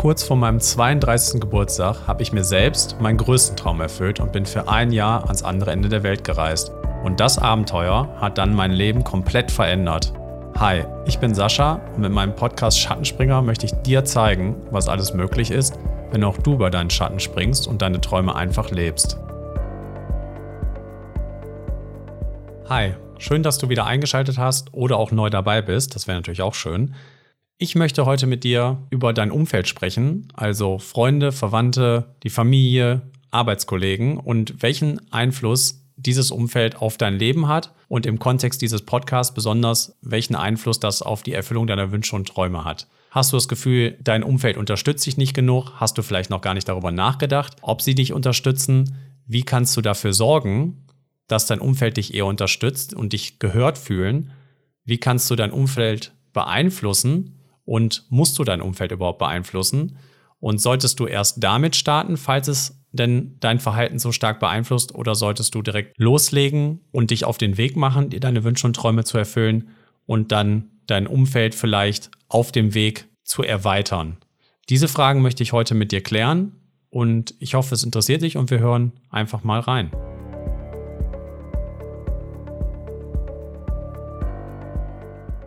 Kurz vor meinem 32. Geburtstag habe ich mir selbst meinen größten Traum erfüllt und bin für ein Jahr ans andere Ende der Welt gereist. Und das Abenteuer hat dann mein Leben komplett verändert. Hi, ich bin Sascha und mit meinem Podcast Schattenspringer möchte ich dir zeigen, was alles möglich ist, wenn auch du über deinen Schatten springst und deine Träume einfach lebst. Hi, schön, dass du wieder eingeschaltet hast oder auch neu dabei bist, das wäre natürlich auch schön. Ich möchte heute mit dir über dein Umfeld sprechen, also Freunde, Verwandte, die Familie, Arbeitskollegen und welchen Einfluss dieses Umfeld auf dein Leben hat und im Kontext dieses Podcasts besonders, welchen Einfluss das auf die Erfüllung deiner Wünsche und Träume hat. Hast du das Gefühl, dein Umfeld unterstützt dich nicht genug? Hast du vielleicht noch gar nicht darüber nachgedacht, ob sie dich unterstützen? Wie kannst du dafür sorgen, dass dein Umfeld dich eher unterstützt und dich gehört fühlen? Wie kannst du dein Umfeld beeinflussen? Und musst du dein Umfeld überhaupt beeinflussen? Und solltest du erst damit starten, falls es denn dein Verhalten so stark beeinflusst, oder solltest du direkt loslegen und dich auf den Weg machen, dir deine Wünsche und Träume zu erfüllen und dann dein Umfeld vielleicht auf dem Weg zu erweitern? Diese Fragen möchte ich heute mit dir klären und ich hoffe, es interessiert dich und wir hören einfach mal rein.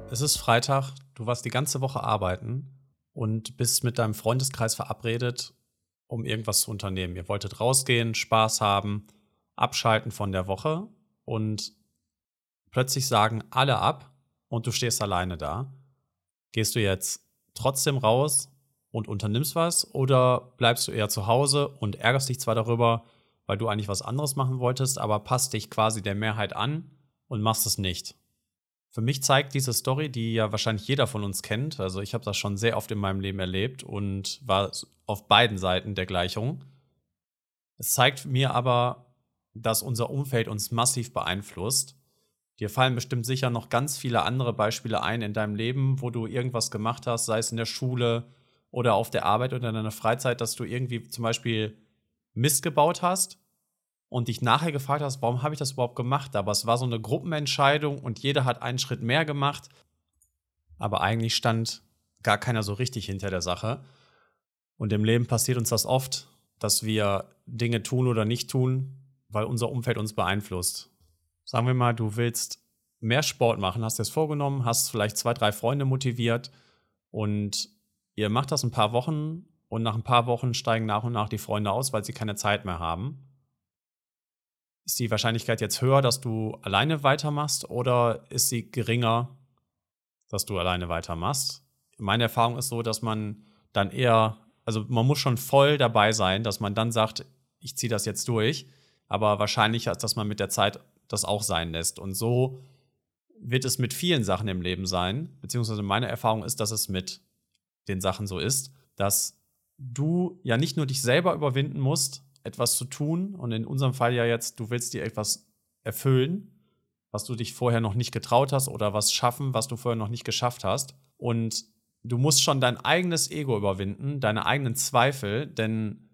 Es ist Freitag, du warst die ganze Woche arbeiten und bist mit deinem Freundeskreis verabredet, um irgendwas zu unternehmen. Ihr wolltet rausgehen, Spaß haben, abschalten von der Woche und plötzlich sagen alle ab und du stehst alleine da. Gehst du jetzt trotzdem raus und unternimmst was oder bleibst du eher zu Hause und ärgerst dich zwar darüber, weil du eigentlich was anderes machen wolltest, aber passt dich quasi der Mehrheit an und machst es nicht? Für mich zeigt diese Story, die ja wahrscheinlich jeder von uns kennt, also ich habe das schon sehr oft in meinem Leben erlebt und war auf beiden Seiten der Gleichung. Es zeigt mir aber, dass unser Umfeld uns massiv beeinflusst. Dir fallen bestimmt sicher noch ganz viele andere Beispiele ein in deinem Leben, wo du irgendwas gemacht hast, sei es in der Schule oder auf der Arbeit oder in deiner Freizeit, dass du irgendwie zum Beispiel Mist gebaut hast und dich nachher gefragt hast, warum habe ich das überhaupt gemacht? Aber es war so eine Gruppenentscheidung und jeder hat einen Schritt mehr gemacht. Aber eigentlich stand gar keiner so richtig hinter der Sache. Und im Leben passiert uns das oft, dass wir Dinge tun oder nicht tun, weil unser Umfeld uns beeinflusst. Sagen wir mal, du willst mehr Sport machen, hast dir das vorgenommen, hast vielleicht zwei, drei Freunde motiviert und ihr macht das ein paar Wochen und nach ein paar Wochen steigen nach und nach die Freunde aus, weil sie keine Zeit mehr haben. Ist die Wahrscheinlichkeit jetzt höher, dass du alleine weitermachst oder ist sie geringer, dass du alleine weitermachst? Meine Erfahrung ist so, dass man dann eher, also man muss schon voll dabei sein, dass man dann sagt, ich ziehe das jetzt durch, aber wahrscheinlicher ist, dass man mit der Zeit das auch sein lässt. Und so wird es mit vielen Sachen im Leben sein, beziehungsweise meine Erfahrung ist, dass es mit den Sachen so ist, dass du ja nicht nur dich selber überwinden musst, etwas zu tun. Und in unserem Fall ja jetzt, du willst dir etwas erfüllen, was du dich vorher noch nicht getraut hast oder was schaffen, was du vorher noch nicht geschafft hast. Und du musst schon dein eigenes Ego überwinden, deine eigenen Zweifel, denn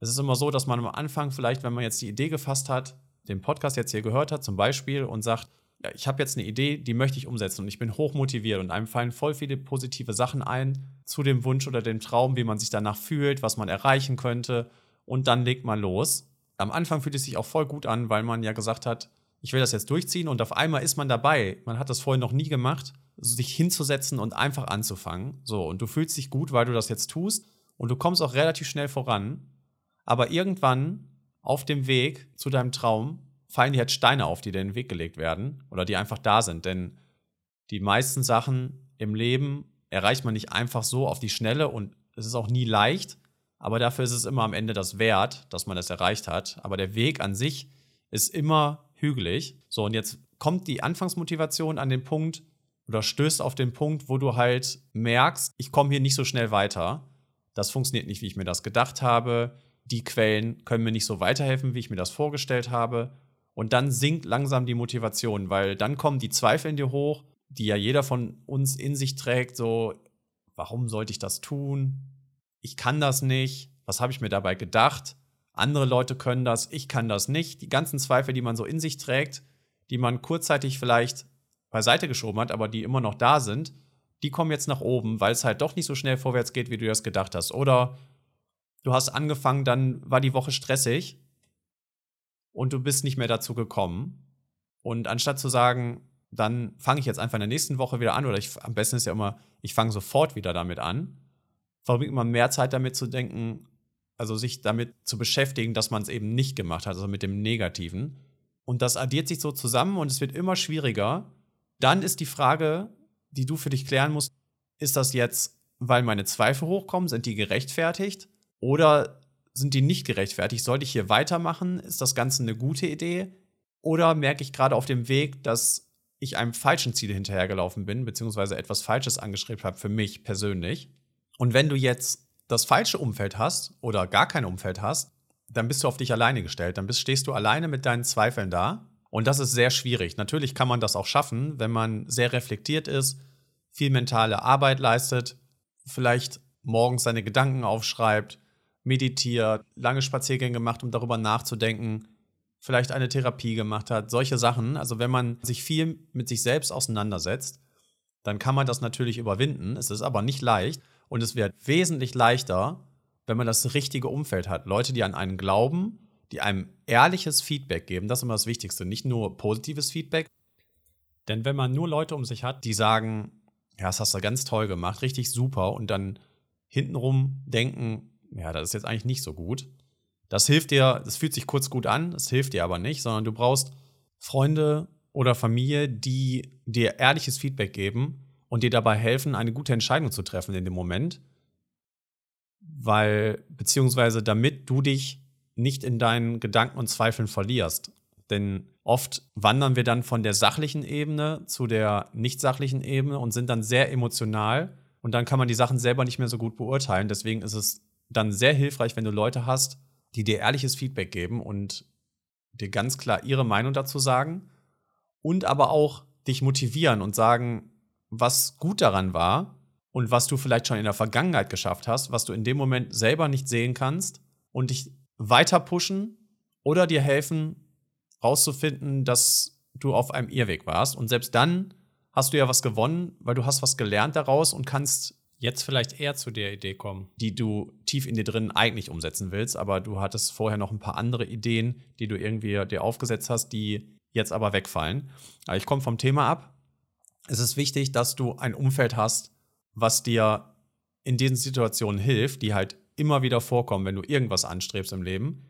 es ist immer so, dass man am Anfang vielleicht, wenn man jetzt die Idee gefasst hat, den Podcast jetzt hier gehört hat zum Beispiel und sagt, ja, ich habe jetzt eine Idee, die möchte ich umsetzen und ich bin hoch motiviert und einem fallen voll viele positive Sachen ein zu dem Wunsch oder dem Traum, wie man sich danach fühlt, was man erreichen könnte und dann legt man los. Am Anfang fühlt es sich auch voll gut an, weil man ja gesagt hat, ich will das jetzt durchziehen und auf einmal ist man dabei. Man hat das vorher noch nie gemacht, sich hinzusetzen und einfach anzufangen. So, und du fühlst dich gut, weil du das jetzt tust und du kommst auch relativ schnell voran. Aber irgendwann auf dem Weg zu deinem Traum fallen dir halt Steine auf, die dir in den Weg gelegt werden oder die einfach da sind. Denn die meisten Sachen im Leben erreicht man nicht einfach so auf die Schnelle und es ist auch nie leicht. Aber dafür ist es immer am Ende das wert, dass man das erreicht hat. Aber der Weg an sich ist immer hügelig. So, und jetzt kommt die Anfangsmotivation an den Punkt oder stößt auf den Punkt, wo du halt merkst, ich komme hier nicht so schnell weiter. Das funktioniert nicht, wie ich mir das gedacht habe. Die Quellen können mir nicht so weiterhelfen, wie ich mir das vorgestellt habe. Und dann sinkt langsam die Motivation, weil dann kommen die Zweifel in dir hoch, die ja jeder von uns in sich trägt, so, warum sollte ich das tun? Ich kann das nicht, was habe ich mir dabei gedacht? Andere Leute können das, ich kann das nicht. Die ganzen Zweifel, die man so in sich trägt, die man kurzzeitig vielleicht beiseite geschoben hat, aber die immer noch da sind, die kommen jetzt nach oben, weil es halt doch nicht so schnell vorwärts geht, wie du das gedacht hast. Oder du hast angefangen, dann war die Woche stressig und du bist nicht mehr dazu gekommen. Und anstatt zu sagen, dann fange ich jetzt einfach in der nächsten Woche wieder an, oder ich, am besten ist ja immer, ich fange sofort wieder damit an, verbringt man mehr Zeit damit zu denken, also sich damit zu beschäftigen, dass man es eben nicht gemacht hat, also mit dem Negativen. Und das addiert sich so zusammen und es wird immer schwieriger. Dann ist die Frage, die du für dich klären musst, ist das jetzt, weil meine Zweifel hochkommen, sind die gerechtfertigt? Oder sind die nicht gerechtfertigt? Sollte ich hier weitermachen? Ist das Ganze eine gute Idee? Oder merke ich gerade auf dem Weg, dass ich einem falschen Ziel hinterhergelaufen bin, beziehungsweise etwas Falsches angeschrieben habe für mich persönlich? Und wenn du jetzt das falsche Umfeld hast oder gar kein Umfeld hast, dann bist du auf dich alleine gestellt. Dann bist, stehst du alleine mit deinen Zweifeln da. Und das ist sehr schwierig. Natürlich kann man das auch schaffen, wenn man sehr reflektiert ist, viel mentale Arbeit leistet, vielleicht morgens seine Gedanken aufschreibt, meditiert, lange Spaziergänge macht, um darüber nachzudenken, vielleicht eine Therapie gemacht hat, solche Sachen. Also wenn man sich viel mit sich selbst auseinandersetzt, dann kann man das natürlich überwinden. Es ist aber nicht leicht und es wird wesentlich leichter, wenn man das richtige Umfeld hat. Leute, die an einen glauben, die einem ehrliches Feedback geben, das ist immer das Wichtigste, nicht nur positives Feedback. Denn wenn man nur Leute um sich hat, die sagen, ja, das hast du ganz toll gemacht, richtig super, und dann hintenrum denken, ja, das ist jetzt eigentlich nicht so gut. Das hilft dir, das fühlt sich kurz gut an, das hilft dir aber nicht, sondern du brauchst Freunde oder Familie, die dir ehrliches Feedback geben und dir dabei helfen, eine gute Entscheidung zu treffen in dem Moment weil, beziehungsweise damit du dich nicht in deinen Gedanken und Zweifeln verlierst. Denn oft wandern wir dann von der sachlichen Ebene zu der nicht sachlichen Ebene und sind dann sehr emotional und dann kann man die Sachen selber nicht mehr so gut beurteilen. Deswegen ist es dann sehr hilfreich, wenn du Leute hast, die dir ehrliches Feedback geben und dir ganz klar ihre Meinung dazu sagen und aber auch dich motivieren und sagen, was gut daran war und was du vielleicht schon in der Vergangenheit geschafft hast, was du in dem Moment selber nicht sehen kannst und dich weiter pushen oder dir helfen, rauszufinden, dass du auf einem Irrweg warst. Und selbst dann hast du ja was gewonnen, weil du hast was gelernt daraus und kannst jetzt vielleicht eher zu der Idee kommen, die du tief in dir drin eigentlich umsetzen willst, aber du hattest vorher noch ein paar andere Ideen, die du irgendwie dir aufgesetzt hast, die jetzt aber wegfallen. Ich komme vom Thema ab. Es ist wichtig, dass du ein Umfeld hast, was dir in diesen Situationen hilft, die halt immer wieder vorkommen, wenn du irgendwas anstrebst im Leben.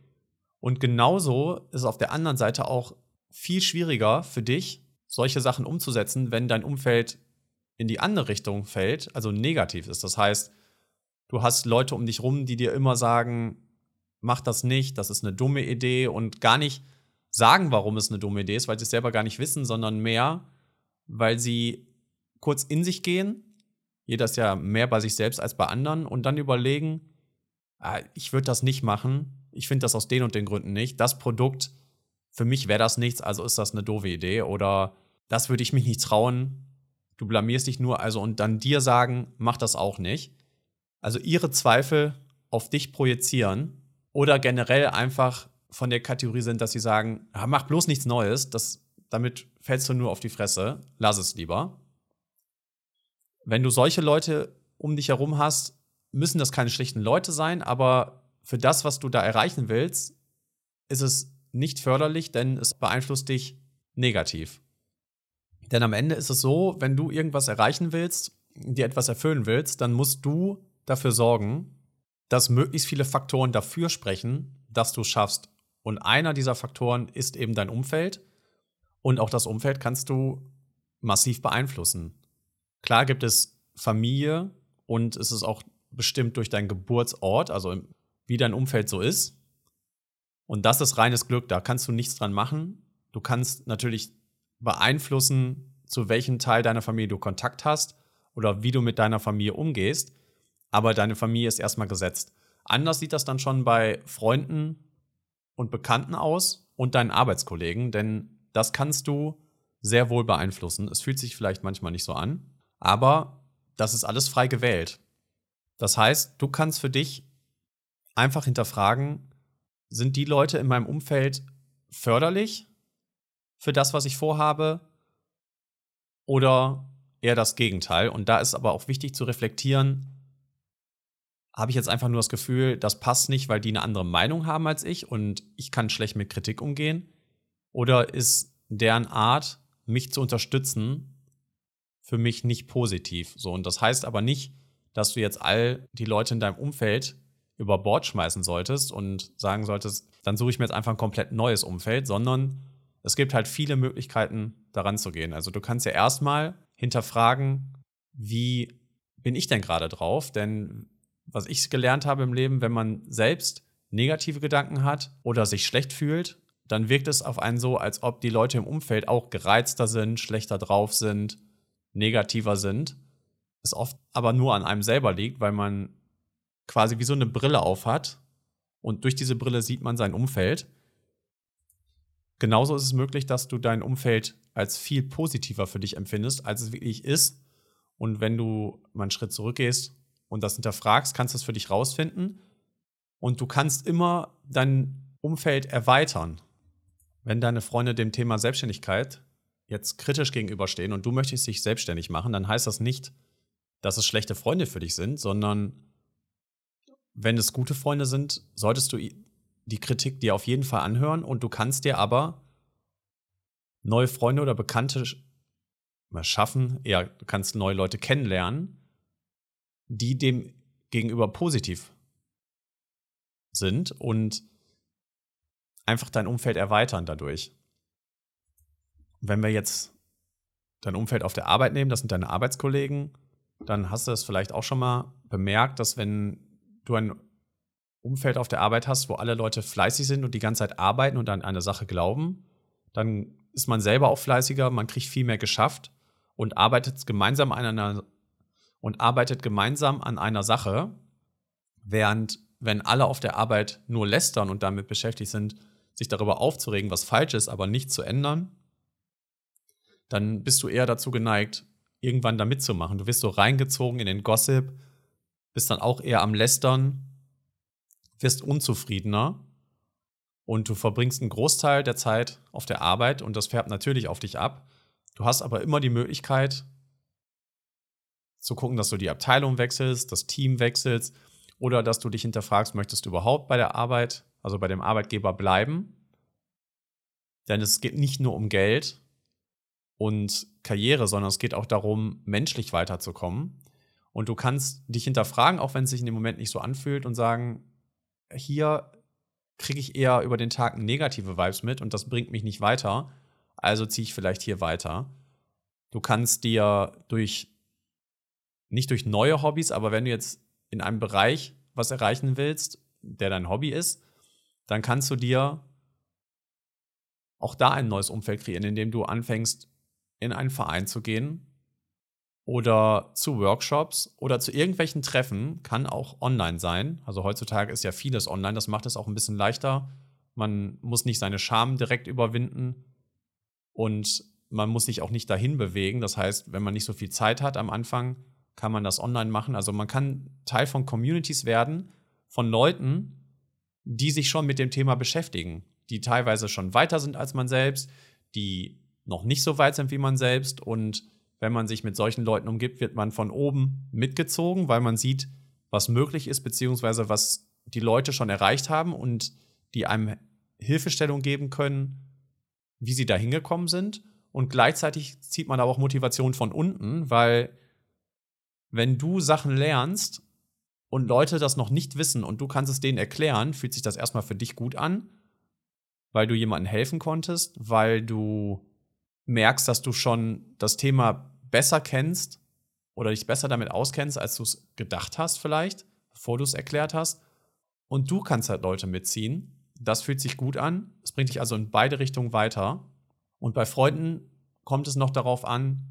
Und genauso ist es auf der anderen Seite auch viel schwieriger für dich, solche Sachen umzusetzen, wenn dein Umfeld in die andere Richtung fällt, also negativ ist. Das heißt, du hast Leute um dich rum, die dir immer sagen, mach das nicht, das ist eine dumme Idee und gar nicht sagen, warum es eine dumme Idee ist, weil sie es selber gar nicht wissen, sondern mehr, weil sie kurz in sich gehen jeder ist ja mehr bei sich selbst als bei anderen und dann überlegen, ah, ich würde das nicht machen, ich finde das aus den und den Gründen nicht. Das Produkt, für mich wäre das nichts, also ist das eine doofe Idee oder das würde ich mich nicht trauen. Du blamierst dich nur, also und dann dir sagen, mach das auch nicht. Also ihre Zweifel auf dich projizieren oder generell einfach von der Kategorie sind, dass sie sagen, mach bloß nichts Neues, das, damit fällst du nur auf die Fresse, lass es lieber wenn du solche Leute um dich herum hast, müssen das keine schlechten Leute sein, aber für das, was du da erreichen willst, ist es nicht förderlich, denn es beeinflusst dich negativ. Denn am Ende ist es so, wenn du irgendwas erreichen willst, dir etwas erfüllen willst, dann musst du dafür sorgen, dass möglichst viele Faktoren dafür sprechen, dass du es schaffst. Und einer dieser Faktoren ist eben dein Umfeld. Und auch das Umfeld kannst du massiv beeinflussen. Klar gibt es Familie und es ist auch bestimmt durch deinen Geburtsort, also wie dein Umfeld so ist. Und das ist reines Glück, da kannst du nichts dran machen. Du kannst natürlich beeinflussen, zu welchem Teil deiner Familie du Kontakt hast oder wie du mit deiner Familie umgehst, aber deine Familie ist erstmal gesetzt. Anders sieht das dann schon bei Freunden und Bekannten aus und deinen Arbeitskollegen, denn das kannst du sehr wohl beeinflussen. Es fühlt sich vielleicht manchmal nicht so an, aber das ist alles frei gewählt. Das heißt, du kannst für dich einfach hinterfragen, sind die Leute in meinem Umfeld förderlich für das, was ich vorhabe? Oder eher das Gegenteil. Und da ist aber auch wichtig zu reflektieren, habe ich jetzt einfach nur das Gefühl, das passt nicht, weil die eine andere Meinung haben als ich und ich kann schlecht mit Kritik umgehen? Oder ist deren Art, mich zu unterstützen, für mich nicht positiv? So, und das heißt aber nicht, dass du jetzt all die Leute in deinem Umfeld über Bord schmeißen solltest und sagen solltest, dann suche ich mir jetzt einfach ein komplett neues Umfeld, sondern es gibt halt viele Möglichkeiten, daran zu gehen. Also du kannst ja erstmal hinterfragen, wie bin ich denn gerade drauf? Denn was ich gelernt habe im Leben, wenn man selbst negative Gedanken hat oder sich schlecht fühlt, dann wirkt es auf einen so, als ob die Leute im Umfeld auch gereizter sind, schlechter drauf sind, negativer sind. Es oft aber nur an einem selber liegt, weil man quasi wie so eine Brille aufhat und durch diese Brille sieht man sein Umfeld. Genauso ist es möglich, dass du dein Umfeld als viel positiver für dich empfindest, als es wirklich ist. Und wenn du mal einen Schritt zurückgehst und das hinterfragst, kannst du es für dich rausfinden. Und du kannst immer dein Umfeld erweitern. Wenn deine Freunde dem Thema Selbstständigkeit jetzt kritisch gegenüberstehen und du möchtest dich selbstständig machen, dann heißt das nicht, dass es schlechte Freunde für dich sind, sondern wenn es gute Freunde sind, solltest du die Kritik dir auf jeden Fall anhören und du kannst dir aber neue Freunde oder Bekannte schaffen, ja, du kannst neue Leute kennenlernen, die dem gegenüber positiv sind und einfach dein Umfeld erweitern dadurch. Wenn wir jetzt dein Umfeld auf der Arbeit nehmen, das sind deine Arbeitskollegen, dann hast du es vielleicht auch schon mal bemerkt, dass wenn du ein Umfeld auf der Arbeit hast, wo alle Leute fleißig sind und die ganze Zeit arbeiten und an eine Sache glauben, dann ist man selber auch fleißiger, man kriegt viel mehr geschafft und arbeitet gemeinsam an einer und arbeitet gemeinsam an einer Sache, während wenn alle auf der Arbeit nur lästern und damit beschäftigt sind, sich darüber aufzuregen, was falsch ist, aber nicht zu ändern, dann bist du eher dazu geneigt, irgendwann da mitzumachen. Du wirst so reingezogen in den Gossip, bist dann auch eher am Lästern, wirst unzufriedener und du verbringst einen Großteil der Zeit auf der Arbeit und das färbt natürlich auf dich ab. Du hast aber immer die Möglichkeit zu gucken, dass du die Abteilung wechselst, das Team wechselst oder dass du dich hinterfragst, möchtest du überhaupt bei der Arbeit, also bei dem Arbeitgeber bleiben? Denn es geht nicht nur um Geld und Karriere, sondern es geht auch darum, menschlich weiterzukommen. Und du kannst dich hinterfragen, auch wenn es sich in dem Moment nicht so anfühlt, und sagen, hier kriege ich eher über den Tag negative Vibes mit und das bringt mich nicht weiter. Also ziehe ich vielleicht hier weiter. Du kannst dir durch, nicht durch neue Hobbys, aber wenn du jetzt in einem Bereich was erreichen willst, der dein Hobby ist, dann kannst du dir auch da ein neues Umfeld kreieren, indem du anfängst, in einen Verein zu gehen, oder zu Workshops oder zu irgendwelchen Treffen, kann auch online sein. Also heutzutage ist ja vieles online, das macht es auch ein bisschen leichter. Man muss nicht seine Scham direkt überwinden und man muss sich auch nicht dahin bewegen. Das heißt, wenn man nicht so viel Zeit hat am Anfang, kann man das online machen. Also man kann Teil von Communities werden, von Leuten, die sich schon mit dem Thema beschäftigen, die teilweise schon weiter sind als man selbst, die noch nicht so weit sind wie man selbst und wenn man sich mit solchen Leuten umgibt, wird man von oben mitgezogen, weil man sieht, was möglich ist, beziehungsweise was die Leute schon erreicht haben und die einem Hilfestellung geben können, wie sie da hingekommen sind. Und gleichzeitig zieht man aber auch Motivation von unten, weil wenn du Sachen lernst und Leute das noch nicht wissen und du kannst es denen erklären, fühlt sich das erstmal für dich gut an, weil du jemandem helfen konntest, weil du merkst, dass du schon das Thema besser kennst oder dich besser damit auskennst, als du es gedacht hast vielleicht, bevor du es erklärt hast. Und du kannst halt Leute mitziehen. Das fühlt sich gut an. Es bringt dich also in beide Richtungen weiter. Und bei Freunden kommt es noch darauf an,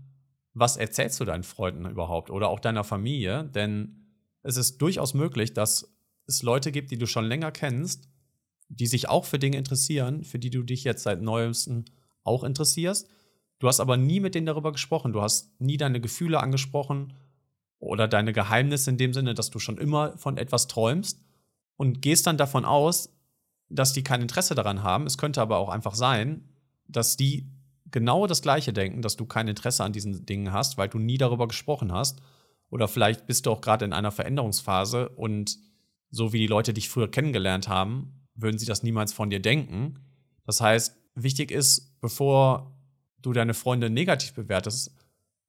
was erzählst du deinen Freunden überhaupt oder auch deiner Familie? Denn es ist durchaus möglich, dass es Leute gibt, die du schon länger kennst, die sich auch für Dinge interessieren, für die du dich jetzt seit neuestem auch interessierst Du hast aber nie mit denen darüber gesprochen. Du hast nie deine Gefühle angesprochen oder deine Geheimnisse in dem Sinne, dass du schon immer von etwas träumst und gehst dann davon aus, dass die kein Interesse daran haben. Es könnte aber auch einfach sein, dass die genau das Gleiche denken, dass du kein Interesse an diesen Dingen hast, weil du nie darüber gesprochen hast. Oder vielleicht bist du auch gerade in einer Veränderungsphase und so wie die Leute dich früher kennengelernt haben, würden sie das niemals von dir denken. Das heißt, wichtig ist, bevor du deine Freunde negativ bewertest,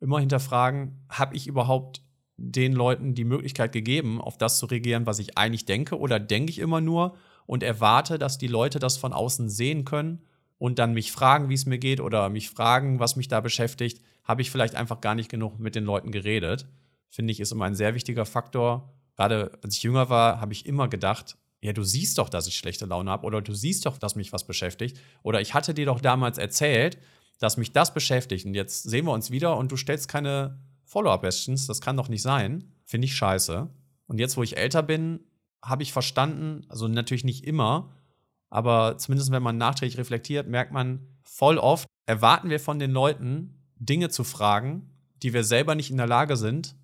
immer hinterfragen, habe ich überhaupt den Leuten die Möglichkeit gegeben, auf das zu reagieren, was ich eigentlich denke, oder denke ich immer nur und erwarte, dass die Leute das von außen sehen können und dann mich fragen, wie es mir geht oder mich fragen, was mich da beschäftigt, habe ich vielleicht einfach gar nicht genug mit den Leuten geredet. Finde ich, ist immer ein sehr wichtiger Faktor. Gerade als ich jünger war, habe ich immer gedacht, ja, du siehst doch, dass ich schlechte Laune habe oder du siehst doch, dass mich was beschäftigt oder ich hatte dir doch damals erzählt, dass mich das beschäftigt und jetzt sehen wir uns wieder und du stellst keine Follow-up-Questions, das kann doch nicht sein. Finde ich scheiße. Und jetzt, wo ich älter bin, habe ich verstanden, also natürlich nicht immer, aber zumindest wenn man nachträglich reflektiert, merkt man voll oft, erwarten wir von den Leuten, Dinge zu fragen, die wir selber nicht in der Lage sind,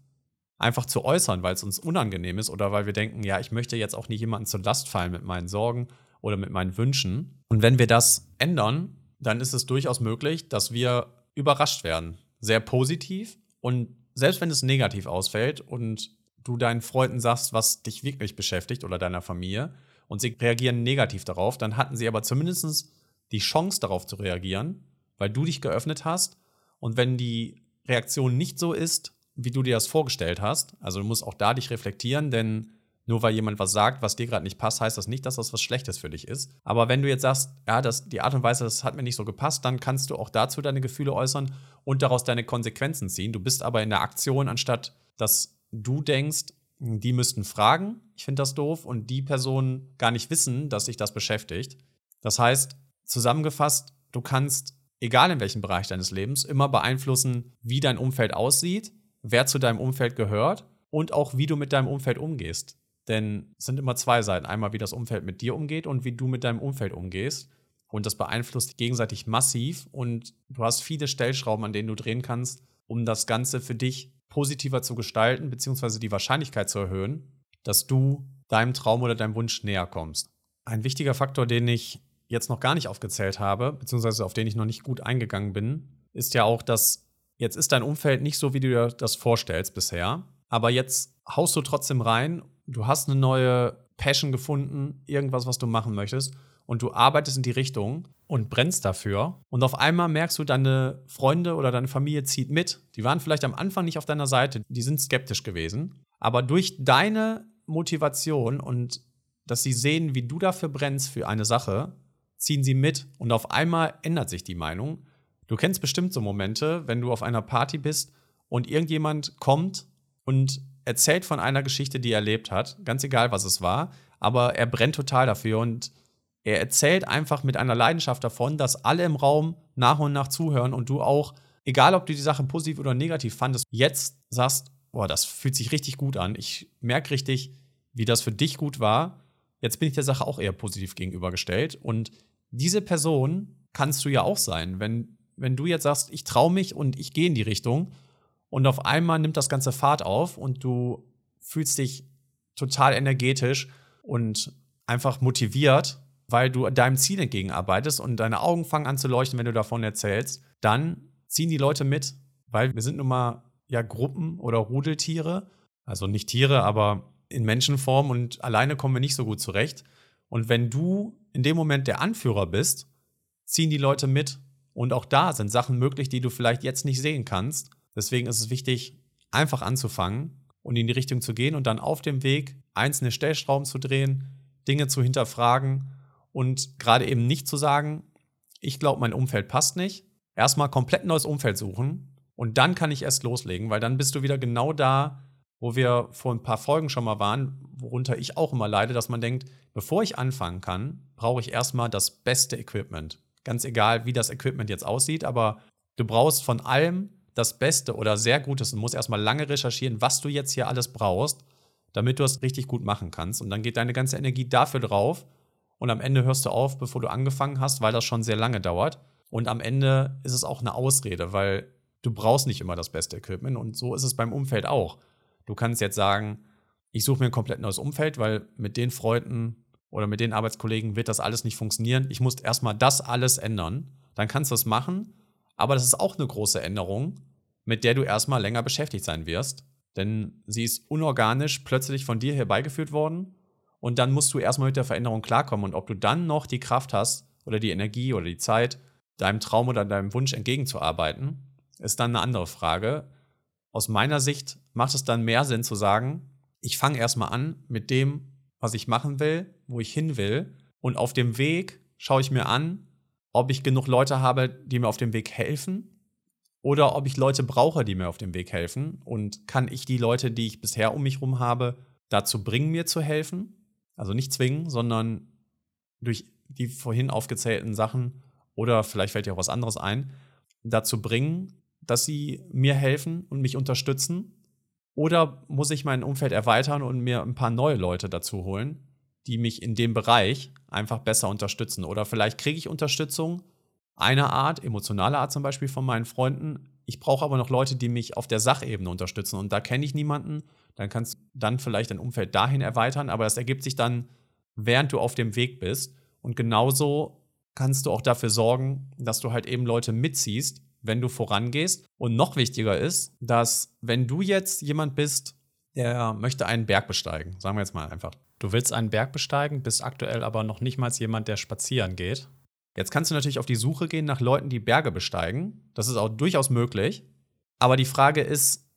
einfach zu äußern, weil es uns unangenehm ist oder weil wir denken, ja, ich möchte jetzt auch nicht jemanden zur Last fallen mit meinen Sorgen oder mit meinen Wünschen. Und wenn wir das ändern, dann ist es durchaus möglich, dass wir überrascht werden. Sehr positiv und selbst wenn es negativ ausfällt und du deinen Freunden sagst, was dich wirklich beschäftigt oder deiner Familie und sie reagieren negativ darauf, dann hatten sie aber zumindest die Chance darauf zu reagieren, weil du dich geöffnet hast. Und wenn die Reaktion nicht so ist, wie du dir das vorgestellt hast, also du musst auch da dich reflektieren, denn nur weil jemand was sagt, was dir gerade nicht passt, heißt das nicht, dass das was Schlechtes für dich ist. Aber wenn du jetzt sagst, ja, das, die Art und Weise, das hat mir nicht so gepasst, dann kannst du auch dazu deine Gefühle äußern und daraus deine Konsequenzen ziehen. Du bist aber in der Aktion, anstatt dass du denkst, die müssten fragen, ich finde das doof, und die Personen gar nicht wissen, dass sich das beschäftigt. Das heißt, zusammengefasst, du kannst, egal in welchem Bereich deines Lebens, immer beeinflussen, wie dein Umfeld aussieht, wer zu deinem Umfeld gehört und auch wie du mit deinem Umfeld umgehst. Denn es sind immer zwei Seiten. Einmal, wie das Umfeld mit dir umgeht und wie du mit deinem Umfeld umgehst. Und das beeinflusst gegenseitig massiv und du hast viele Stellschrauben, an denen du drehen kannst, um das Ganze für dich positiver zu gestalten, beziehungsweise die Wahrscheinlichkeit zu erhöhen, dass du deinem Traum oder deinem Wunsch näher kommst. Ein wichtiger Faktor, den ich jetzt noch gar nicht aufgezählt habe, beziehungsweise auf den ich noch nicht gut eingegangen bin, ist ja auch, dass jetzt ist dein Umfeld nicht so, wie du dir das vorstellst bisher, aber jetzt haust du trotzdem rein, du hast eine neue Passion gefunden, irgendwas, was du machen möchtest und du arbeitest in die Richtung und brennst dafür und auf einmal merkst du, deine Freunde oder deine Familie zieht mit. Die waren vielleicht am Anfang nicht auf deiner Seite, die sind skeptisch gewesen, aber durch deine Motivation und dass sie sehen, wie du dafür brennst für eine Sache, ziehen sie mit und auf einmal ändert sich die Meinung. Du kennst bestimmt so Momente, wenn du auf einer Party bist und irgendjemand kommt und erzählt von einer Geschichte, die er erlebt hat, ganz egal was es war, aber er brennt total dafür und er erzählt einfach mit einer Leidenschaft davon, dass alle im Raum nach und nach zuhören und du auch, egal ob du die Sache positiv oder negativ fandest, jetzt sagst, boah, das fühlt sich richtig gut an. Ich merke richtig, wie das für dich gut war. Jetzt bin ich der Sache auch eher positiv gegenübergestellt. Und diese Person kannst du ja auch sein. Wenn, wenn du jetzt sagst, ich traue mich und ich gehe in die Richtung und auf einmal nimmt das ganze Fahrt auf und du fühlst dich total energetisch und einfach motiviert weil du deinem Ziel entgegenarbeitest und deine Augen fangen an zu leuchten, wenn du davon erzählst, dann ziehen die Leute mit, weil wir sind nun mal ja Gruppen oder Rudeltiere, also nicht Tiere, aber in Menschenform und alleine kommen wir nicht so gut zurecht. Und wenn du in dem Moment der Anführer bist, ziehen die Leute mit. Und auch da sind Sachen möglich, die du vielleicht jetzt nicht sehen kannst. Deswegen ist es wichtig, einfach anzufangen und in die Richtung zu gehen und dann auf dem Weg einzelne Stellschrauben zu drehen, Dinge zu hinterfragen und gerade eben nicht zu sagen, ich glaube, mein Umfeld passt nicht. Erstmal komplett neues Umfeld suchen und dann kann ich erst loslegen, weil dann bist du wieder genau da, wo wir vor ein paar Folgen schon mal waren, worunter ich auch immer leide, dass man denkt, bevor ich anfangen kann, brauche ich erstmal das beste Equipment. Ganz egal, wie das Equipment jetzt aussieht, aber du brauchst von allem das Beste oder sehr Gutes und musst erstmal lange recherchieren, was du jetzt hier alles brauchst, damit du es richtig gut machen kannst. Und dann geht deine ganze Energie dafür drauf und am Ende hörst du auf, bevor du angefangen hast, weil das schon sehr lange dauert. Und am Ende ist es auch eine Ausrede, weil du brauchst nicht immer das beste Equipment und so ist es beim Umfeld auch. Du kannst jetzt sagen, ich suche mir ein komplett neues Umfeld, weil mit den Freunden oder mit den Arbeitskollegen wird das alles nicht funktionieren. Ich muss erstmal das alles ändern. Dann kannst du es machen, Aber das ist auch eine große Änderung, mit der du erstmal länger beschäftigt sein wirst. Denn sie ist unorganisch plötzlich von dir herbeigeführt worden. Und dann musst du erstmal mit der Veränderung klarkommen. Und ob du dann noch die Kraft hast oder die Energie oder die Zeit, deinem Traum oder deinem Wunsch entgegenzuarbeiten, ist dann eine andere Frage. Aus meiner Sicht macht es dann mehr Sinn zu sagen, ich fange erstmal an mit dem, was ich machen will, wo ich hin will. Und auf dem Weg schaue ich mir an, ob ich genug Leute habe, die mir auf dem Weg helfen oder ob ich Leute brauche, die mir auf dem Weg helfen. Und kann ich die Leute, die ich bisher um mich herum habe, dazu bringen, mir zu helfen? Also nicht zwingen, sondern durch die vorhin aufgezählten Sachen oder vielleicht fällt dir auch was anderes ein, dazu bringen, dass sie mir helfen und mich unterstützen? Oder muss ich mein Umfeld erweitern und mir ein paar neue Leute dazu holen, die mich in dem Bereich einfach besser unterstützen? Oder vielleicht kriege ich Unterstützung einer Art, emotionale Art zum Beispiel von meinen Freunden. Ich brauche aber noch Leute, die mich auf der Sachebene unterstützen. Und da kenne ich niemanden. Dann kannst du dann vielleicht dein Umfeld dahin erweitern. Aber das ergibt sich dann, während du auf dem Weg bist. Und genauso kannst du auch dafür sorgen, dass du halt eben Leute mitziehst, wenn du vorangehst. Und noch wichtiger ist, dass wenn du jetzt jemand bist, der möchte einen Berg besteigen, sagen wir jetzt mal einfach. Du willst einen Berg besteigen, bist aktuell aber noch nicht mal jemand, der spazieren geht. Jetzt kannst du natürlich auf die Suche gehen nach Leuten, die Berge besteigen. Das ist auch durchaus möglich. Aber die Frage ist,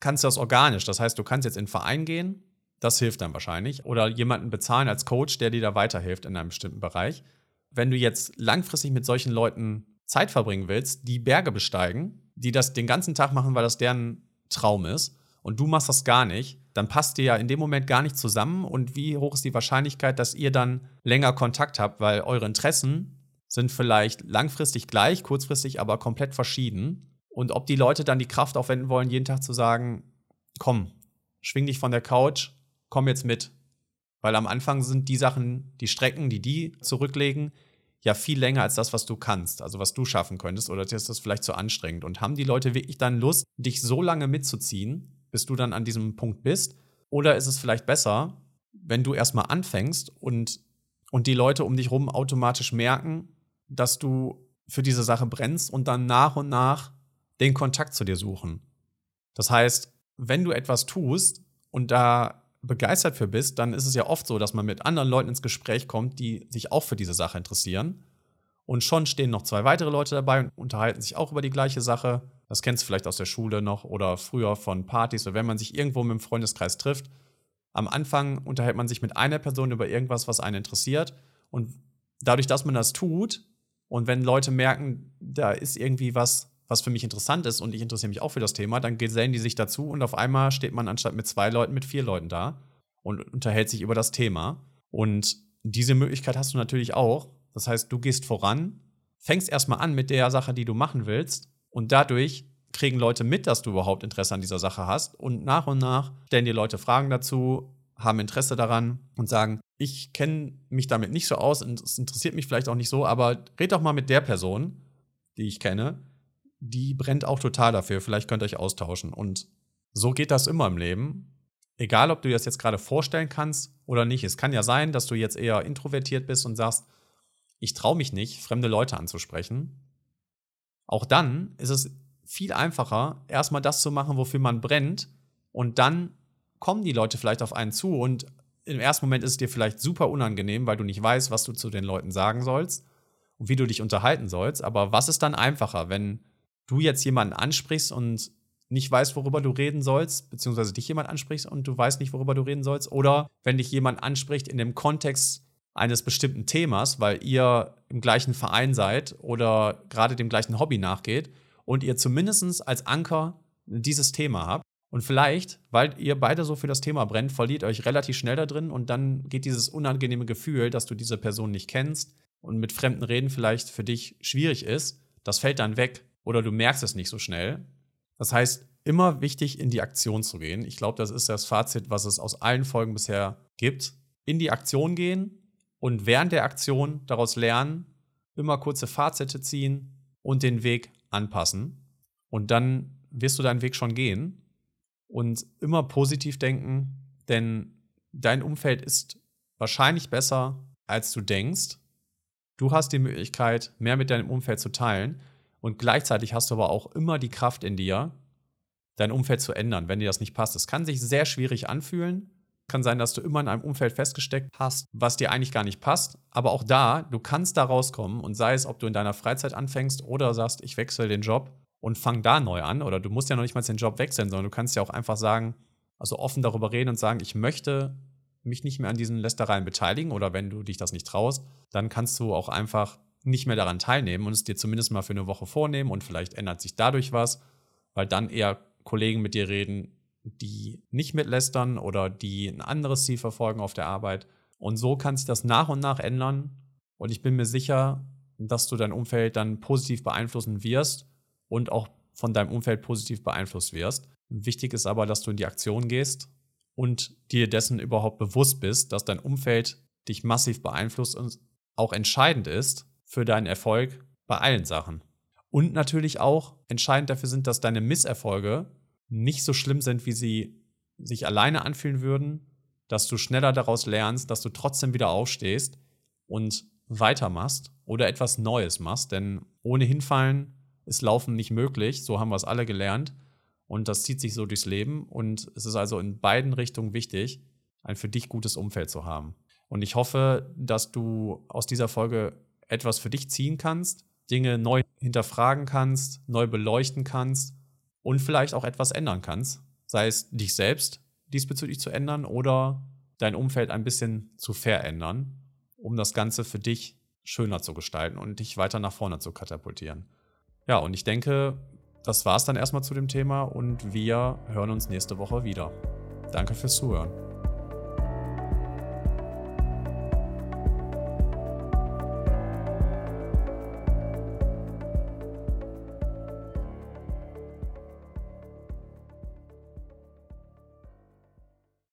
kannst du das organisch? Das heißt, du kannst jetzt in einen Verein gehen, das hilft dann wahrscheinlich. Oder jemanden bezahlen als Coach, der dir da weiterhilft in einem bestimmten Bereich. Wenn du jetzt langfristig mit solchen Leuten Zeit verbringen willst, die Berge besteigen, die das den ganzen Tag machen, weil das deren Traum ist, und du machst das gar nicht, dann passt ihr ja in dem Moment gar nicht zusammen. Und wie hoch ist die Wahrscheinlichkeit, dass ihr dann länger Kontakt habt, weil eure Interessen sind vielleicht langfristig gleich, kurzfristig aber komplett verschieden. Und ob die Leute dann die Kraft aufwenden wollen, jeden Tag zu sagen, komm, schwing dich von der Couch, komm jetzt mit. Weil am Anfang sind die Sachen, die Strecken, die die zurücklegen, ja viel länger als das, was du kannst, also was du schaffen könntest, oder ist das vielleicht zu anstrengend? Und haben die Leute wirklich dann Lust, dich so lange mitzuziehen, bis du dann an diesem Punkt bist? Oder ist es vielleicht besser, wenn du erstmal anfängst und, und die Leute um dich rum automatisch merken, dass du für diese Sache brennst und dann nach und nach den Kontakt zu dir suchen? Das heißt, wenn du etwas tust und da begeistert für bist, dann ist es ja oft so, dass man mit anderen Leuten ins Gespräch kommt, die sich auch für diese Sache interessieren. Und schon stehen noch zwei weitere Leute dabei und unterhalten sich auch über die gleiche Sache. Das kennst du vielleicht aus der Schule noch oder früher von Partys oder wenn man sich irgendwo mit dem Freundeskreis trifft. Am Anfang unterhält man sich mit einer Person über irgendwas, was einen interessiert. Und dadurch, dass man das tut und wenn Leute merken, da ist irgendwie was, was für mich interessant ist und ich interessiere mich auch für das Thema, dann gesellen die sich dazu und auf einmal steht man anstatt mit zwei Leuten mit vier Leuten da und unterhält sich über das Thema. Und diese Möglichkeit hast du natürlich auch. Das heißt, du gehst voran, fängst erstmal an mit der Sache, die du machen willst und dadurch kriegen Leute mit, dass du überhaupt Interesse an dieser Sache hast und nach und nach stellen dir Leute Fragen dazu, haben Interesse daran und sagen, ich kenne mich damit nicht so aus und es interessiert mich vielleicht auch nicht so, aber red doch mal mit der Person, die ich kenne die brennt auch total dafür. Vielleicht könnt ihr euch austauschen. Und so geht das immer im Leben. Egal, ob du dir das jetzt gerade vorstellen kannst oder nicht. Es kann ja sein, dass du jetzt eher introvertiert bist und sagst, ich traue mich nicht, fremde Leute anzusprechen. Auch dann ist es viel einfacher, erstmal das zu machen, wofür man brennt. Und dann kommen die Leute vielleicht auf einen zu. Und im ersten Moment ist es dir vielleicht super unangenehm, weil du nicht weißt, was du zu den Leuten sagen sollst und wie du dich unterhalten sollst. Aber was ist dann einfacher, wenn du jetzt jemanden ansprichst und nicht weißt, worüber du reden sollst, beziehungsweise dich jemand ansprichst und du weißt nicht, worüber du reden sollst, oder wenn dich jemand anspricht in dem Kontext eines bestimmten Themas, weil ihr im gleichen Verein seid oder gerade dem gleichen Hobby nachgeht und ihr zumindest als Anker dieses Thema habt. Und vielleicht, weil ihr beide so für das Thema brennt, verliert euch relativ schnell da drin und dann geht dieses unangenehme Gefühl, dass du diese Person nicht kennst und mit fremden Reden vielleicht für dich schwierig ist, das fällt dann weg oder du merkst es nicht so schnell. Das heißt, immer wichtig, in die Aktion zu gehen. Ich glaube, das ist das Fazit, was es aus allen Folgen bisher gibt. In die Aktion gehen und während der Aktion daraus lernen, immer kurze Fazite ziehen und den Weg anpassen. Und dann wirst du deinen Weg schon gehen und immer positiv denken, denn dein Umfeld ist wahrscheinlich besser, als du denkst. Du hast die Möglichkeit, mehr mit deinem Umfeld zu teilen Und gleichzeitig hast du aber auch immer die Kraft in dir, dein Umfeld zu ändern, wenn dir das nicht passt. Es kann sich sehr schwierig anfühlen. Kann sein, dass du immer in einem Umfeld festgesteckt hast, was dir eigentlich gar nicht passt. Aber auch da, du kannst da rauskommen und sei es, ob du in deiner Freizeit anfängst oder sagst, ich wechsle den Job und fang da neu an. Oder du musst ja noch nicht mal den Job wechseln, sondern du kannst ja auch einfach sagen, also offen darüber reden und sagen, ich möchte mich nicht mehr an diesen Lästereien beteiligen oder wenn du dich das nicht traust, dann kannst du auch einfach nicht mehr daran teilnehmen und es dir zumindest mal für eine Woche vornehmen und vielleicht ändert sich dadurch was, weil dann eher Kollegen mit dir reden, die nicht mitlästern oder die ein anderes Ziel verfolgen auf der Arbeit. Und so kann sich das nach und nach ändern. Und ich bin mir sicher, dass du dein Umfeld dann positiv beeinflussen wirst und auch von deinem Umfeld positiv beeinflusst wirst. Wichtig ist aber, dass du in die Aktion gehst und dir dessen überhaupt bewusst bist, dass dein Umfeld dich massiv beeinflusst und auch entscheidend ist für deinen Erfolg bei allen Sachen. Und natürlich auch entscheidend dafür sind, dass deine Misserfolge nicht so schlimm sind, wie sie sich alleine anfühlen würden, dass du schneller daraus lernst, dass du trotzdem wieder aufstehst und weitermachst oder etwas Neues machst. Denn ohne Hinfallen ist Laufen nicht möglich, so haben wir es alle gelernt. Und das zieht sich so durchs Leben. Und es ist also in beiden Richtungen wichtig, ein für dich gutes Umfeld zu haben. Und ich hoffe, dass du aus dieser Folge etwas für dich ziehen kannst, Dinge neu hinterfragen kannst, neu beleuchten kannst und vielleicht auch etwas ändern kannst. Sei es dich selbst diesbezüglich zu ändern oder dein Umfeld ein bisschen zu verändern, um das Ganze für dich schöner zu gestalten und dich weiter nach vorne zu katapultieren. Ja, und ich denke, das war es dann erstmal zu dem Thema und wir hören uns nächste Woche wieder. Danke fürs Zuhören.